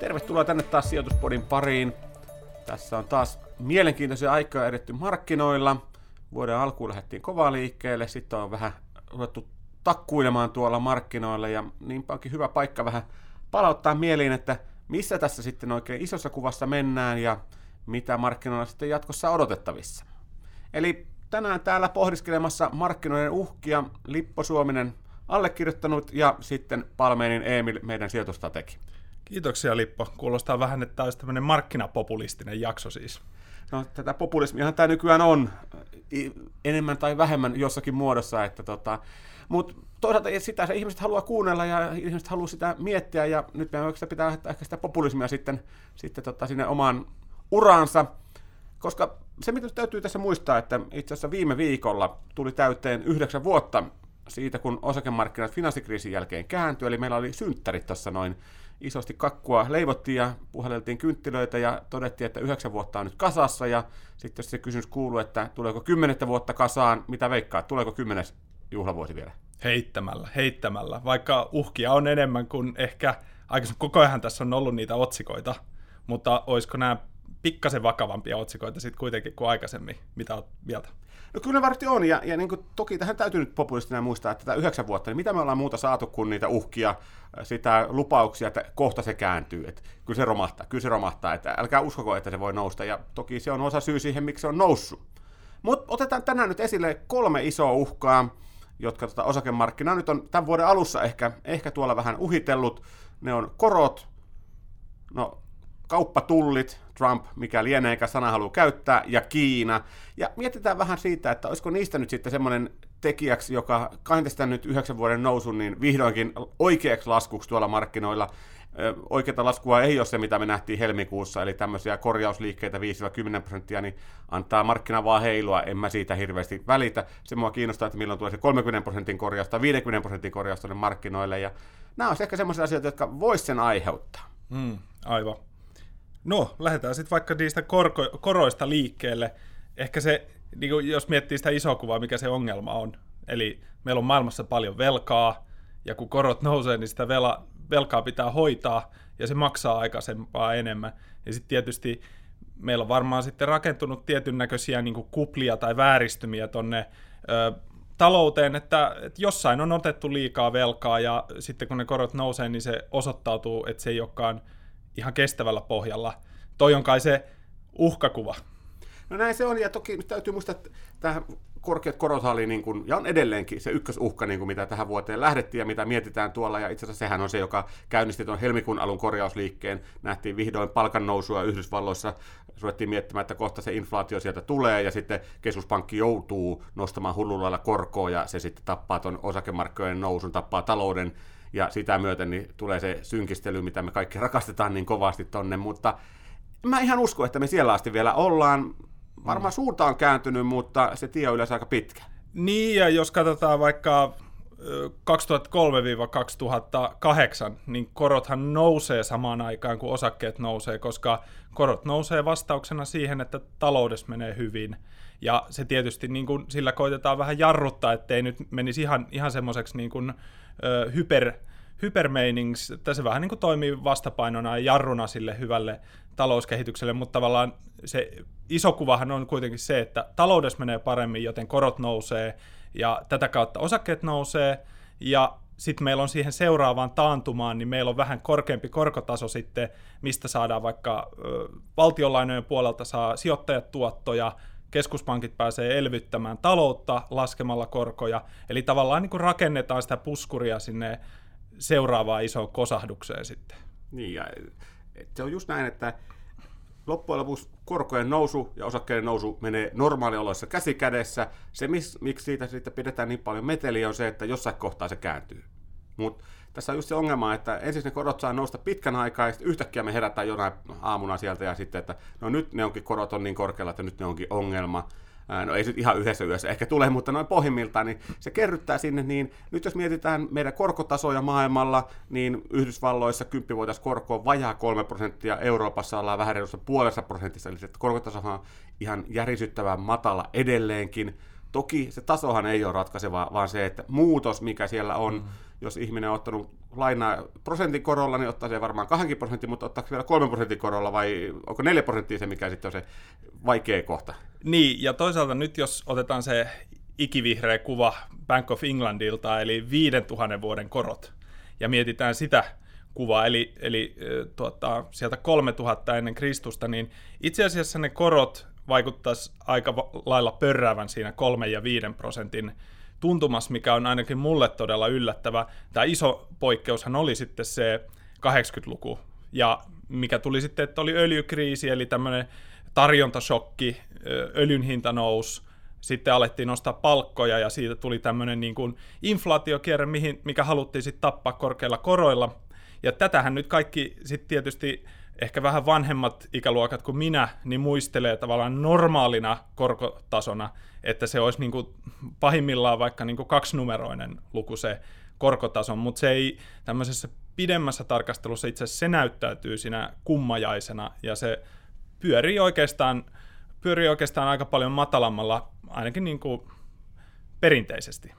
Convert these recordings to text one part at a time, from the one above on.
Tervetuloa tänne taas Sijoituspodin pariin. Tässä on taas mielenkiintoisia aikoja edetty markkinoilla. Vuoden alkuun lähdettiin kovaa liikkeelle, sitten on vähän ruvettu takkuilemaan tuolla markkinoilla ja niinpä onkin hyvä paikka vähän palauttaa mieliin, että missä tässä sitten oikein isossa kuvassa mennään ja mitä markkinoilla sitten jatkossa odotettavissa. Eli tänään täällä pohdiskelemassa markkinoiden uhkia Lippo Suominen allekirjoittanut ja sitten Palmeenin Emil, meidän sijoitustrategi. Kiitoksia Lippo. Kuulostaa vähän, että tämä olisi tämmöinen markkinapopulistinen jakso siis. No tätä populismiahan tämä nykyään on enemmän tai vähemmän jossakin muodossa, että tota, mutta toisaalta sitä se ihmiset haluaa kuunnella ja ihmiset haluaa sitä miettiä ja nyt meidän oikeastaan pitää ehkä sitä populismia sitten, sitten tota sinne omaan uraansa, koska se mitä täytyy tässä muistaa, että itse asiassa viime viikolla tuli täyteen yhdeksän vuotta siitä, kun osakemarkkinat finanssikriisin jälkeen kääntyi, eli meillä oli synttärit tuossa noin isosti kakkua leivottiin ja puheleltiin kynttilöitä ja todettiin, että yhdeksän vuotta on nyt kasassa ja sitten se kysymys kuuluu, että tuleeko kymmenettä vuotta kasaan, mitä veikkaa, tuleeko kymmenes juhlavuosi vielä? Heittämällä, heittämällä. Vaikka uhkia on enemmän kuin ehkä aikaisemmin, koko ajan tässä on ollut niitä otsikoita, mutta olisiko nämä pikkasen vakavampia otsikoita sitten kuitenkin kuin aikaisemmin, mitä olet mieltä? No kyllä varmasti on, ja, ja niin kuin, toki tähän täytyy nyt populistina muistaa, että tätä yhdeksän vuotta, niin mitä me ollaan muuta saatu kuin niitä uhkia, sitä lupauksia, että kohta se kääntyy, että kyllä se romahtaa, kyllä se romahtaa, että älkää uskoko, että se voi nousta, ja toki se on osa syy siihen, miksi se on noussut. Mutta otetaan tänään nyt esille kolme isoa uhkaa, jotka tota osakemarkkinaa nyt on tämän vuoden alussa ehkä, ehkä tuolla vähän uhitellut. Ne on korot, no kauppatullit, Trump, mikä lieneekä sana haluaa käyttää, ja Kiina. Ja mietitään vähän siitä, että olisiko niistä nyt sitten semmoinen tekijäksi, joka kaintestä nyt yhdeksän vuoden nousun, niin vihdoinkin oikeaksi laskuksi tuolla markkinoilla. Oikeata laskua ei ole se, mitä me nähtiin helmikuussa, eli tämmöisiä korjausliikkeitä 5-10 prosenttia, niin antaa markkina vaan heilua, en mä siitä hirveästi välitä. Se mua kiinnostaa, että milloin tulee se 30 prosentin korjaus tai 50 prosentin korjaus tuonne markkinoille, ja nämä on ehkä semmoisia asioita, jotka vois sen aiheuttaa. Mm, aivan. No, lähdetään sitten vaikka niistä korko- koroista liikkeelle. Ehkä se, niin kuin jos miettii sitä isoa kuvaa, mikä se ongelma on. Eli meillä on maailmassa paljon velkaa, ja kun korot nousee, niin sitä vela, velkaa pitää hoitaa, ja se maksaa aikaisempaa enemmän. Ja sitten tietysti meillä on varmaan sitten rakentunut tietyn näköisiä niin kuplia tai vääristymiä tonne ö, talouteen, että, että jossain on otettu liikaa velkaa, ja sitten kun ne korot nousee, niin se osoittautuu, että se ei olekaan ihan kestävällä pohjalla. Toi on kai se uhkakuva. No näin se on, ja toki nyt täytyy muistaa, että tämä korkeat korot oli, niin kuin, ja on edelleenkin se ykkösuhka, niin kuin mitä tähän vuoteen lähdettiin ja mitä mietitään tuolla, ja itse asiassa sehän on se, joka käynnisti tuon helmikuun alun korjausliikkeen. Nähtiin vihdoin palkannousua Yhdysvalloissa, ruvettiin miettimään, että kohta se inflaatio sieltä tulee, ja sitten keskuspankki joutuu nostamaan hullulla korkoa, ja se sitten tappaa tuon osakemarkkinoiden nousun, tappaa talouden, ja sitä myöten niin tulee se synkistely, mitä me kaikki rakastetaan niin kovasti tonne, mutta mä ihan usko, että me siellä asti vielä ollaan. Varmaan suunta on kääntynyt, mutta se tie on yleensä aika pitkä. Niin, ja jos katsotaan vaikka 2003-2008, niin korothan nousee samaan aikaan kuin osakkeet nousee, koska korot nousee vastauksena siihen, että taloudessa menee hyvin. Ja se tietysti niin kuin, sillä koitetaan vähän jarruttaa, ettei nyt menisi ihan, ihan semmoiseksi niin kuin, hyper, hypermeinings, että se vähän niin kuin toimii vastapainona ja jarruna sille hyvälle talouskehitykselle, mutta tavallaan se iso kuvahan on kuitenkin se, että taloudessa menee paremmin, joten korot nousee ja tätä kautta osakkeet nousee. Ja sitten meillä on siihen seuraavaan taantumaan, niin meillä on vähän korkeampi korkotaso sitten, mistä saadaan vaikka ö, valtionlainojen puolelta saa sijoittajat tuottoja, keskuspankit pääsee elvyttämään taloutta laskemalla korkoja, eli tavallaan niin kuin rakennetaan sitä puskuria sinne seuraavaan isoon kosahdukseen sitten. Niin, ja se on just näin, että loppujen lopuksi korkojen nousu ja osakkeiden nousu menee normaalioloissa käsi kädessä. Se, miksi siitä sitten pidetään niin paljon meteliä, on se, että jossain kohtaa se kääntyy. Mutta tässä on just se ongelma, että ensin ne korot saa nousta pitkän aikaa, ja yhtäkkiä me herätään jonain aamuna sieltä, ja sitten, että no nyt ne onkin korot on niin korkealla, että nyt ne onkin ongelma. No ei se ihan yhdessä yössä ehkä tule, mutta noin pohjimmiltaan, niin se kerryttää sinne, niin nyt jos mietitään meidän korkotasoja maailmalla, niin Yhdysvalloissa 10 vuotias korko on vajaa 3 prosenttia, Euroopassa ollaan vähän reilussa puolessa prosentissa, eli se korkotaso on ihan järisyttävän matala edelleenkin, Toki se tasohan ei ole ratkaiseva, vaan se, että muutos, mikä siellä on, mm. Jos ihminen on ottanut lainaa prosentin korolla, niin ottaa se varmaan 2 prosenttia, mutta ottaa vielä 3 prosentin korolla vai onko 4 prosenttia se, mikä sitten on se vaikea kohta? Niin, ja toisaalta nyt jos otetaan se ikivihreä kuva Bank of Englandilta, eli 5000 vuoden korot, ja mietitään sitä kuvaa, eli, eli tuota, sieltä 3000 ennen Kristusta, niin itse asiassa ne korot vaikuttaisi aika lailla pörräävän siinä 3 ja 5 prosentin tuntumas, mikä on ainakin mulle todella yllättävä. Tämä iso poikkeushan oli sitten se 80-luku, ja mikä tuli sitten, että oli öljykriisi, eli tämmöinen tarjontasokki, öljyn hinta nousi, sitten alettiin nostaa palkkoja ja siitä tuli tämmöinen niin kuin inflaatiokierre, mihin, mikä haluttiin sitten tappaa korkeilla koroilla. Ja tätähän nyt kaikki sitten tietysti ehkä vähän vanhemmat ikäluokat kuin minä, niin muistelee tavallaan normaalina korkotasona, että se olisi niin kuin pahimmillaan vaikka niin kuin kaksinumeroinen luku se korkotaso, mutta se ei tämmöisessä pidemmässä tarkastelussa itse asiassa se näyttäytyy siinä kummajaisena ja se pyörii oikeastaan, pyörii oikeastaan aika paljon matalammalla, ainakin niin kuin perinteisesti.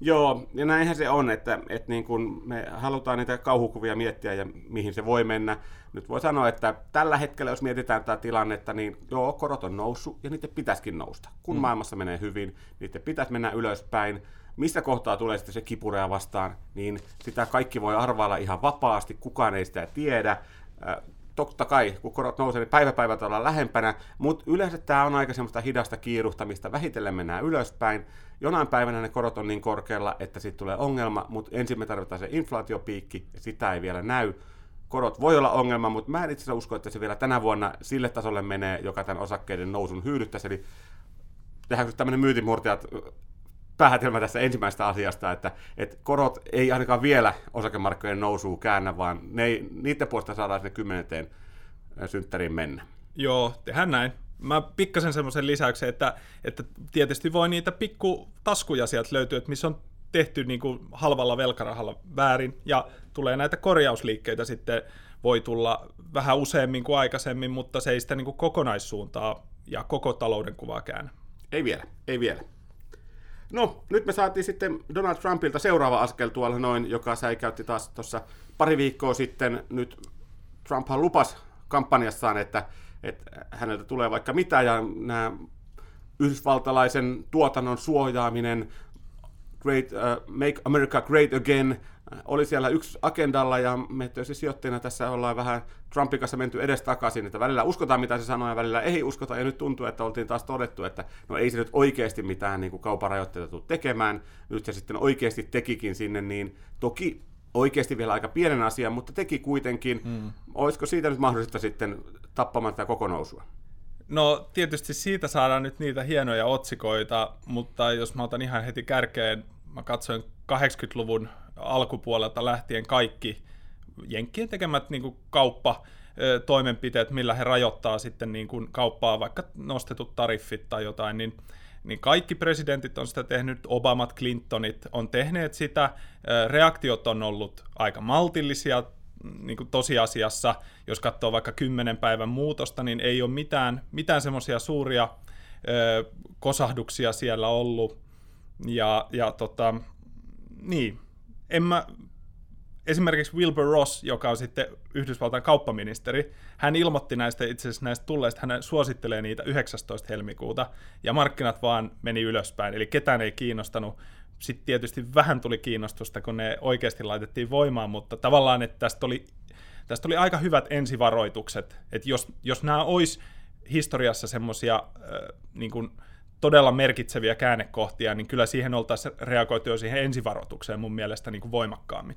Joo, ja näinhän se on, että, että niin kun me halutaan niitä kauhukuvia miettiä ja mihin se voi mennä. Nyt voi sanoa, että tällä hetkellä, jos mietitään tätä tilannetta, niin joo, korot on noussut ja niiden pitäisikin nousta. Kun mm. maailmassa menee hyvin, niiden pitäisi mennä ylöspäin. Missä kohtaa tulee sitten se kipurea vastaan, niin sitä kaikki voi arvailla ihan vapaasti, kukaan ei sitä tiedä totta kai, kun korot nousee, niin päiväpäivät ollaan lähempänä, mutta yleensä tämä on aika semmoista hidasta kiiruhtamista, vähitellen mennään ylöspäin. Jonain päivänä ne korot on niin korkealla, että sitten tulee ongelma, mutta ensin me tarvitaan se inflaatiopiikki, sitä ei vielä näy. Korot voi olla ongelma, mutta mä en itse usko, että se vielä tänä vuonna sille tasolle menee, joka tämän osakkeiden nousun hyydyttäisi. Eli tehdäänkö tämmöinen myytimurtijat päätelmä tästä ensimmäisestä asiasta, että, että korot ei ainakaan vielä osakemarkkojen nousua käännä, vaan ne ei, niiden puolesta saadaan sinne kymmenenteen synttäriin mennä. Joo, tehdään näin. Mä pikkasen semmoisen lisäyksen, että, että tietysti voi niitä pikku taskuja sieltä löytyä, että missä on tehty niin kuin halvalla velkarahalla väärin, ja tulee näitä korjausliikkeitä sitten, voi tulla vähän useammin kuin aikaisemmin, mutta se ei sitä niin kuin kokonaissuuntaa ja koko talouden kuvaa käännä. Ei vielä, ei vielä. No, nyt me saatiin sitten Donald Trumpilta seuraava askel tuolla noin, joka säikäytti taas tuossa pari viikkoa sitten. Nyt Trumphan lupas kampanjassaan, että, että häneltä tulee vaikka mitä, ja nämä yhdysvaltalaisen tuotannon suojaaminen, Great, uh, Make America Great Again, oli siellä yksi agendalla ja me sijoittajina tässä ollaan vähän Trumpin kanssa menty edestakaisin, että välillä uskotaan mitä se sanoo ja välillä ei uskota ja nyt tuntuu, että oltiin taas todettu, että no ei se nyt oikeasti mitään niin kuin kauparajoitteita tule tekemään, nyt se sitten oikeasti tekikin sinne, niin toki oikeasti vielä aika pienen asian, mutta teki kuitenkin. Hmm. Olisiko siitä nyt mahdollista sitten tappamaan tätä koko nousua? No tietysti siitä saadaan nyt niitä hienoja otsikoita, mutta jos mä otan ihan heti kärkeen, mä katsoin 80-luvun alkupuolelta lähtien kaikki Jenkkien tekemät niin kuin kauppa, toimenpiteet, millä he rajoittaa sitten niin kuin kauppaa, vaikka nostetut tariffit tai jotain, niin, niin kaikki presidentit on sitä tehnyt, Obamat, Clintonit on tehneet sitä, reaktiot on ollut aika maltillisia, niin kuin tosiasiassa, jos katsoo vaikka kymmenen päivän muutosta, niin ei ole mitään, mitään semmoisia suuria kosahduksia siellä ollut, ja, ja tota, niin, en mä, esimerkiksi Wilbur Ross, joka on sitten Yhdysvaltain kauppaministeri, hän ilmoitti näistä itse asiassa näistä tulleista, hän suosittelee niitä 19. helmikuuta, ja markkinat vaan meni ylöspäin, eli ketään ei kiinnostanut. Sitten tietysti vähän tuli kiinnostusta, kun ne oikeasti laitettiin voimaan, mutta tavallaan, että tästä oli, tästä oli aika hyvät ensivaroitukset, että jos, jos nämä olisi historiassa semmoisia äh, niin kuin, todella merkitseviä käännekohtia, niin kyllä siihen oltaisiin reagoitu jo siihen ensivaroitukseen mun mielestä niin kuin voimakkaammin.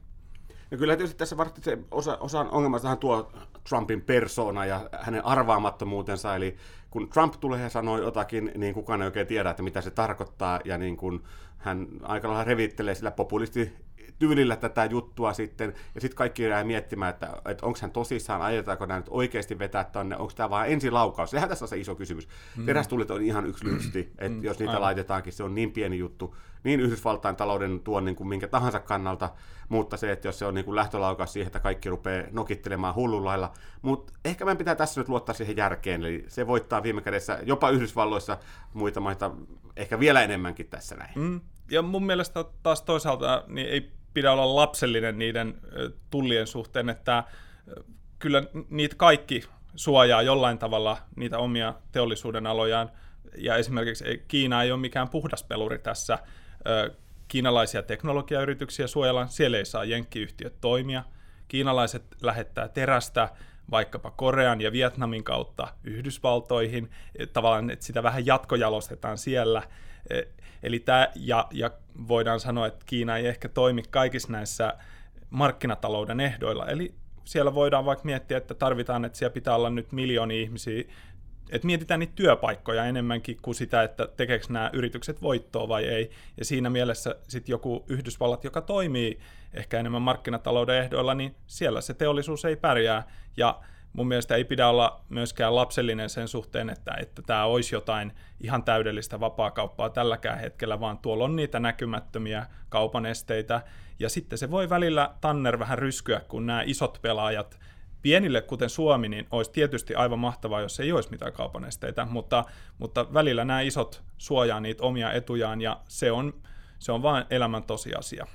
No kyllä tietysti tässä varmasti se osa, osan ongelmasta tuo Trumpin persona ja hänen arvaamattomuutensa, eli kun Trump tulee ja sanoo jotakin, niin kukaan ei oikein tiedä, että mitä se tarkoittaa, ja niin kun hän aika lailla revittelee sillä populisti tyylillä tätä juttua sitten, ja sitten kaikki jää miettimään, että, että onko hän tosissaan, ajetaanko nämä nyt oikeasti vetää tonne, onko tämä vain ensilaukaus. Sehän tässä on se iso kysymys. Mm. Terästulit on ihan yksi lysti, että mm, jos niitä aivan. laitetaankin, se on niin pieni juttu, niin Yhdysvaltain talouden tuonnin kuin minkä tahansa kannalta, mutta se, että jos se on niin kuin lähtölaukaus siihen, että kaikki rupeaa nokittelemaan hullulailla, mutta ehkä meidän pitää tässä nyt luottaa siihen järkeen, eli se voittaa viime kädessä jopa Yhdysvalloissa muita maita ehkä vielä enemmänkin tässä näin. Mm. Ja mun mielestä taas toisaalta niin ei pidä olla lapsellinen niiden tullien suhteen, että kyllä niitä kaikki suojaa jollain tavalla niitä omia teollisuuden alojaan, ja esimerkiksi Kiina ei ole mikään puhdas peluri tässä. Kiinalaisia teknologiayrityksiä suojellaan, siellä ei saa jenkkiyhtiöt toimia. Kiinalaiset lähettää terästä vaikkapa Korean ja Vietnamin kautta Yhdysvaltoihin, tavallaan että sitä vähän jatkojalostetaan siellä. Eli tämä, ja, ja voidaan sanoa, että Kiina ei ehkä toimi kaikissa näissä markkinatalouden ehdoilla, eli siellä voidaan vaikka miettiä, että tarvitaan, että siellä pitää olla nyt miljoonia ihmisiä että mietitään niitä työpaikkoja enemmänkin kuin sitä, että tekeekö nämä yritykset voittoa vai ei. Ja siinä mielessä sitten joku Yhdysvallat, joka toimii ehkä enemmän markkinatalouden ehdoilla, niin siellä se teollisuus ei pärjää. Ja mun mielestä ei pidä olla myöskään lapsellinen sen suhteen, että, että tämä olisi jotain ihan täydellistä vapaakauppaa tälläkään hetkellä, vaan tuolla on niitä näkymättömiä kaupan esteitä. Ja sitten se voi välillä Tanner vähän ryskyä, kun nämä isot pelaajat pienille, kuten Suomi, niin olisi tietysti aivan mahtavaa, jos ei olisi mitään kaupan esteitä, mutta, mutta välillä nämä isot suojaa niitä omia etujaan, ja se on, se on vain elämän tosiasia.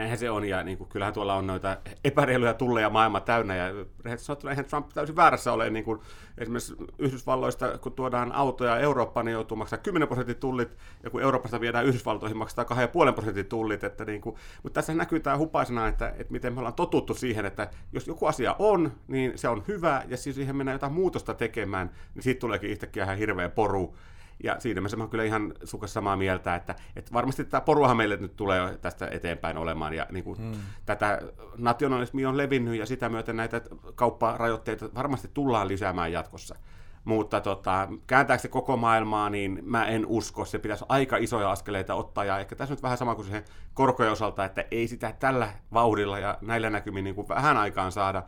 Näinhän se on, ja niin kuin, kyllähän tuolla on noita epäreiluja tulleja maailma täynnä, ja sanottuna eihän Trump täysin väärässä ole, niin kuin esimerkiksi Yhdysvalloista, kun tuodaan autoja Eurooppaan, niin joutuu maksaa 10 prosentin tullit, ja kun Euroopasta viedään Yhdysvaltoihin, maksaa 2,5 prosentin tullit, että niin kuin, mutta tässä näkyy tämä hupaisena, että, että miten me ollaan totuttu siihen, että jos joku asia on, niin se on hyvä, ja siis siihen mennään jotain muutosta tekemään, niin siitä tuleekin yhtäkkiä ihan hirveä poru, ja siinä mielessä mä kyllä ihan sukassa samaa mieltä, että, että varmasti tämä poruahan meille nyt tulee tästä eteenpäin olemaan, ja niin kuin hmm. tätä nationalismia on levinnyt, ja sitä myöten näitä kaupparajoitteita varmasti tullaan lisäämään jatkossa. Mutta tota, kääntääkö se koko maailmaa, niin mä en usko. Se pitäisi aika isoja askeleita ottaa, ja ehkä tässä nyt vähän sama kuin siihen korkojen osalta, että ei sitä tällä vauhdilla ja näillä näkymin niin kuin vähän aikaan saada,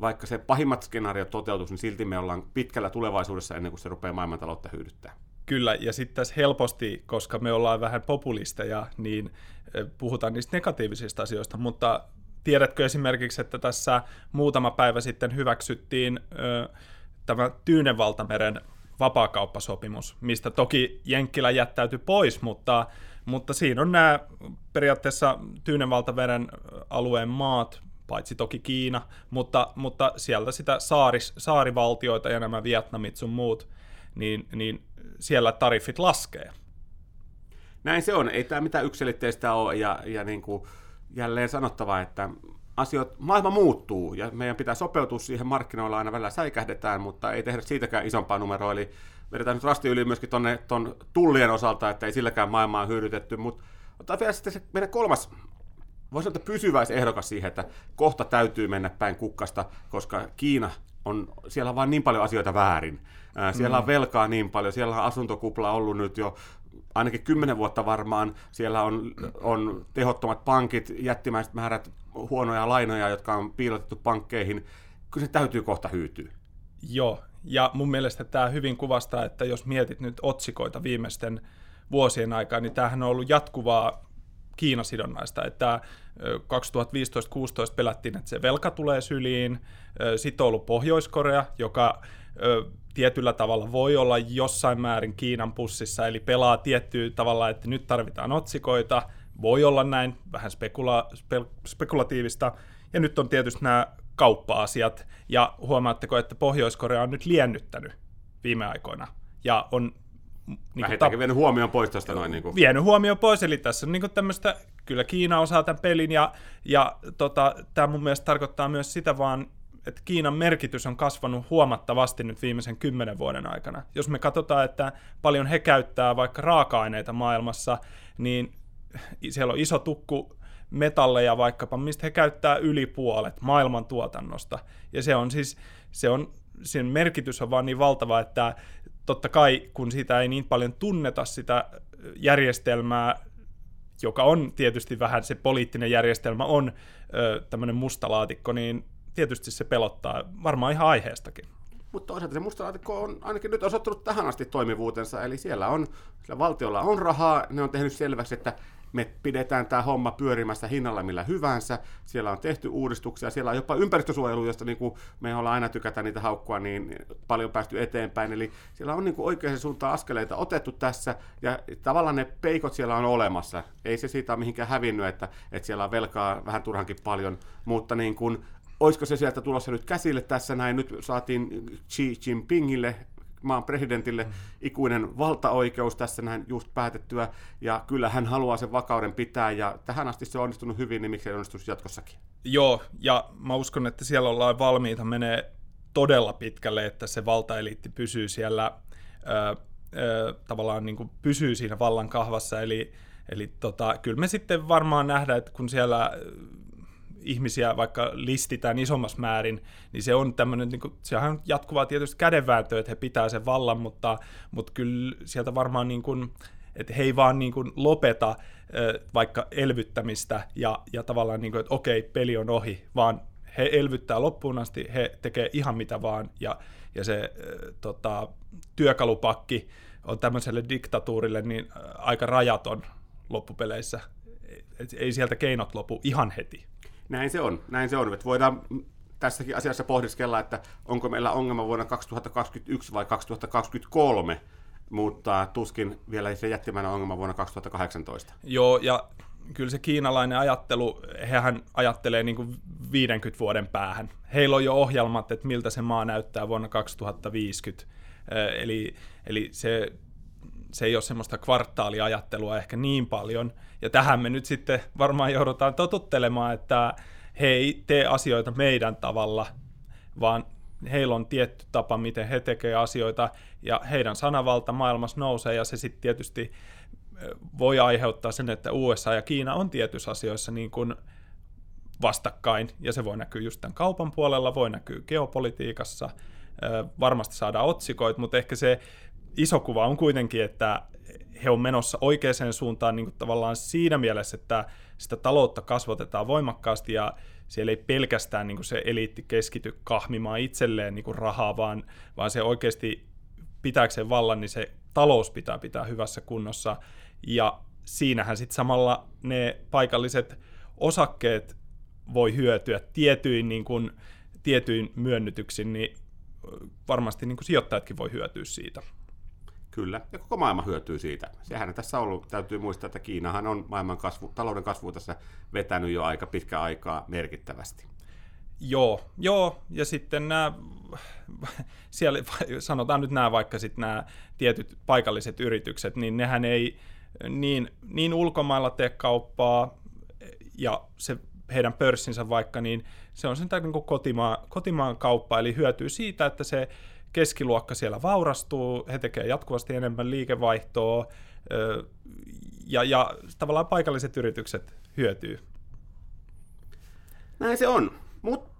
vaikka se pahimmat skenaariot toteutus, niin silti me ollaan pitkällä tulevaisuudessa ennen kuin se rupeaa maailmantaloutta hyödyttää. Kyllä, ja sitten tässä helposti, koska me ollaan vähän populisteja, niin puhutaan niistä negatiivisista asioista, mutta tiedätkö esimerkiksi, että tässä muutama päivä sitten hyväksyttiin ö, tämä Tyynenvaltameren vapaakauppasopimus, mistä toki Jenkkilä jättäytyi pois, mutta, mutta siinä on nämä periaatteessa Tyynenvaltameren alueen maat, paitsi toki Kiina, mutta, mutta sieltä sitä saaris, saarivaltioita ja nämä Vietnamit sun muut, niin, niin siellä tariffit laskee. Näin se on. Ei tämä mitään yksilitteistä ole. Ja, ja niin kuin jälleen sanottava, että asiat, maailma muuttuu ja meidän pitää sopeutua siihen markkinoilla aina välillä säikähdetään, mutta ei tehdä siitäkään isompaa numeroa. Eli vedetään nyt rasti yli myöskin tuonne ton tullien osalta, että ei silläkään maailmaa hyödytetty. Mutta otetaan vielä sitten se meidän kolmas voisi sanoa, että pysyväisehdokas siihen, että kohta täytyy mennä päin kukkasta, koska Kiina on, siellä on vain niin paljon asioita väärin. Siellä on mm. velkaa niin paljon, siellä on asuntokupla ollut nyt jo ainakin kymmenen vuotta varmaan. Siellä on, on tehottomat pankit, jättimäiset määrät huonoja lainoja, jotka on piilotettu pankkeihin. Kyllä se täytyy kohta hyytyä. Joo, ja mun mielestä tämä hyvin kuvastaa, että jos mietit nyt otsikoita viimeisten vuosien aikaa, niin tämähän on ollut jatkuvaa Kiinasidonnaista, että 2015-2016 pelättiin, että se velka tulee syliin, sitten on ollut Pohjois-Korea, joka tietyllä tavalla voi olla jossain määrin Kiinan pussissa, eli pelaa tiettyä tavalla, että nyt tarvitaan otsikoita, voi olla näin, vähän spekula- spe- spekulatiivista, ja nyt on tietysti nämä kauppa-asiat, ja huomaatteko, että Pohjois-Korea on nyt liennyttänyt viime aikoina, ja on niin Vähintäänkin vienyt huomioon pois tästä noin. Niin kuin. Vienyt huomioon pois, eli tässä on niin tämmöistä, kyllä Kiina osaa tämän pelin, ja, ja tota, tämä mun mielestä tarkoittaa myös sitä vaan, että Kiinan merkitys on kasvanut huomattavasti nyt viimeisen kymmenen vuoden aikana. Jos me katsotaan, että paljon he käyttää vaikka raaka-aineita maailmassa, niin siellä on iso tukku metalleja vaikkapa, mistä he käyttää yli puolet maailman tuotannosta. Ja se on siis, se on, sen merkitys on vaan niin valtava, että totta kai kun sitä ei niin paljon tunneta sitä järjestelmää joka on tietysti vähän se poliittinen järjestelmä on tämmöinen mustalaatikko, niin tietysti se pelottaa varmaan ihan aiheestakin. Mutta toisaalta se mustalaatikko on ainakin nyt osoittanut tähän asti toimivuutensa, eli siellä on, siellä valtiolla on rahaa, ne on tehnyt selväksi, että me pidetään tämä homma pyörimässä hinnalla millä hyvänsä, siellä on tehty uudistuksia, siellä on jopa ympäristösuojelu, josta niin kuin me ollaan aina tykätä niitä haukkua, niin paljon päästy eteenpäin, eli siellä on niin kuin oikeaan suuntaan askeleita otettu tässä, ja tavallaan ne peikot siellä on olemassa, ei se siitä ole mihinkään hävinnyt, että, että siellä on velkaa vähän turhankin paljon, mutta niin kuin olisiko se sieltä tulossa nyt käsille tässä näin, nyt saatiin Xi Jinpingille maan presidentille mm. ikuinen valtaoikeus tässä näin just päätettyä, ja kyllä hän haluaa sen vakauden pitää, ja tähän asti se on onnistunut hyvin, niin miksi se onnistuisi jatkossakin? Joo, ja mä uskon, että siellä ollaan valmiita menee todella pitkälle, että se valtaeliitti pysyy siellä, ö, ö, tavallaan niin kuin pysyy siinä vallan kahvassa, eli, eli tota, kyllä me sitten varmaan nähdään, että kun siellä ihmisiä vaikka listitään isommassa määrin, niin se on tämmöinen, niin kuin, sehän on jatkuvaa tietysti kädenvääntöä, että he pitää sen vallan, mutta, mutta kyllä sieltä varmaan niin kuin, että he ei vaan niin kuin lopeta vaikka elvyttämistä ja, ja tavallaan, niin kuin, että okei, peli on ohi, vaan he elvyttää loppuun asti, he tekee ihan mitä vaan, ja, ja se tota, työkalupakki on tämmöiselle diktatuurille niin aika rajaton loppupeleissä. Et ei sieltä keinot lopu ihan heti. Näin se on, näin se on. Että voidaan tässäkin asiassa pohdiskella, että onko meillä ongelma vuonna 2021 vai 2023, mutta tuskin vielä se jättimäinen ongelma vuonna 2018. Joo, ja kyllä se kiinalainen ajattelu, hehän ajattelee niin kuin 50 vuoden päähän. Heillä on jo ohjelmat, että miltä se maa näyttää vuonna 2050. Eli, eli se, se ei ole semmoista kvartaaliajattelua ehkä niin paljon, ja tähän me nyt sitten varmaan joudutaan totuttelemaan, että he ei tee asioita meidän tavalla, vaan heillä on tietty tapa, miten he tekevät asioita, ja heidän sanavalta maailmassa nousee, ja se sitten tietysti voi aiheuttaa sen, että USA ja Kiina on tietyissä asioissa niin kuin vastakkain, ja se voi näkyä just tämän kaupan puolella, voi näkyä geopolitiikassa, varmasti saadaan otsikoit, mutta ehkä se iso kuva on kuitenkin, että he on menossa oikeaan suuntaan niin kuin tavallaan siinä mielessä, että sitä taloutta kasvatetaan voimakkaasti ja siellä ei pelkästään niin kuin se eliitti keskity kahmimaan itselleen niin kuin rahaa, vaan, vaan se oikeasti pitääkseen vallan, niin se talous pitää pitää hyvässä kunnossa. Ja siinähän sitten samalla ne paikalliset osakkeet voi hyötyä tietyin, niin kuin, tietyin myönnytyksin, niin varmasti niin kuin sijoittajatkin voi hyötyä siitä. Kyllä, ja koko maailma hyötyy siitä. Sehän tässä on ollut, täytyy muistaa, että Kiinahan on maailman kasvu, talouden kasvu tässä vetänyt jo aika pitkä aikaa merkittävästi. Joo, joo, ja sitten nämä, siellä, sanotaan nyt nämä vaikka sitten nämä tietyt paikalliset yritykset, niin nehän ei niin, niin ulkomailla tee kauppaa, ja se heidän pörssinsä vaikka, niin se on sen niin kotimaan, kotimaan kauppa, eli hyötyy siitä, että se keskiluokka siellä vaurastuu, he tekevät jatkuvasti enemmän liikevaihtoa, ja, ja tavallaan paikalliset yritykset hyötyy. Näin se on, mutta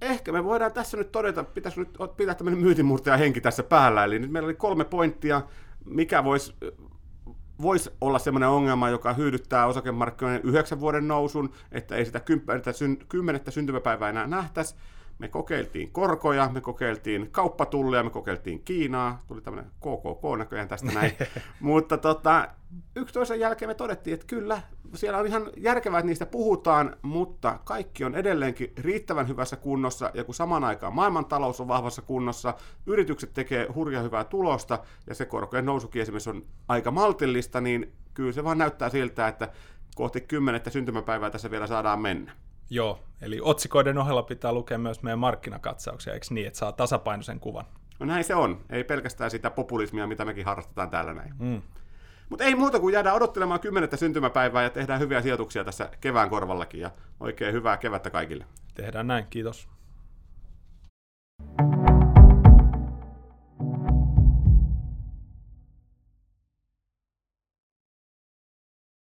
ehkä me voidaan tässä nyt todeta, pitäisi nyt pitää tämmöinen myytinmurtaja henki tässä päällä, eli nyt meillä oli kolme pointtia, mikä voisi voisi olla sellainen ongelma, joka hyödyttää osakemarkkinoiden yhdeksän vuoden nousun, että ei sitä kymmenettä syntymäpäivää enää nähtäisi me kokeiltiin korkoja, me kokeiltiin kauppatullia, me kokeiltiin Kiinaa, tuli tämmöinen KKK näköjään tästä näin, mutta tota, yksi toisen jälkeen me todettiin, että kyllä, siellä on ihan järkevää, että niistä puhutaan, mutta kaikki on edelleenkin riittävän hyvässä kunnossa, ja kun samaan aikaan maailmantalous on vahvassa kunnossa, yritykset tekee hurja hyvää tulosta, ja se korkojen nousukin esimerkiksi on aika maltillista, niin kyllä se vaan näyttää siltä, että kohti kymmenettä syntymäpäivää tässä vielä saadaan mennä. Joo, eli otsikoiden ohella pitää lukea myös meidän markkinakatsauksia, eikö niin, että saa tasapainoisen kuvan? No näin se on, ei pelkästään sitä populismia, mitä mekin harrastetaan täällä näin. Mm. Mutta ei muuta kuin jäädään odottelemaan kymmenettä syntymäpäivää ja tehdään hyviä sijoituksia tässä kevään korvallakin ja oikein hyvää kevättä kaikille. Tehdään näin, kiitos.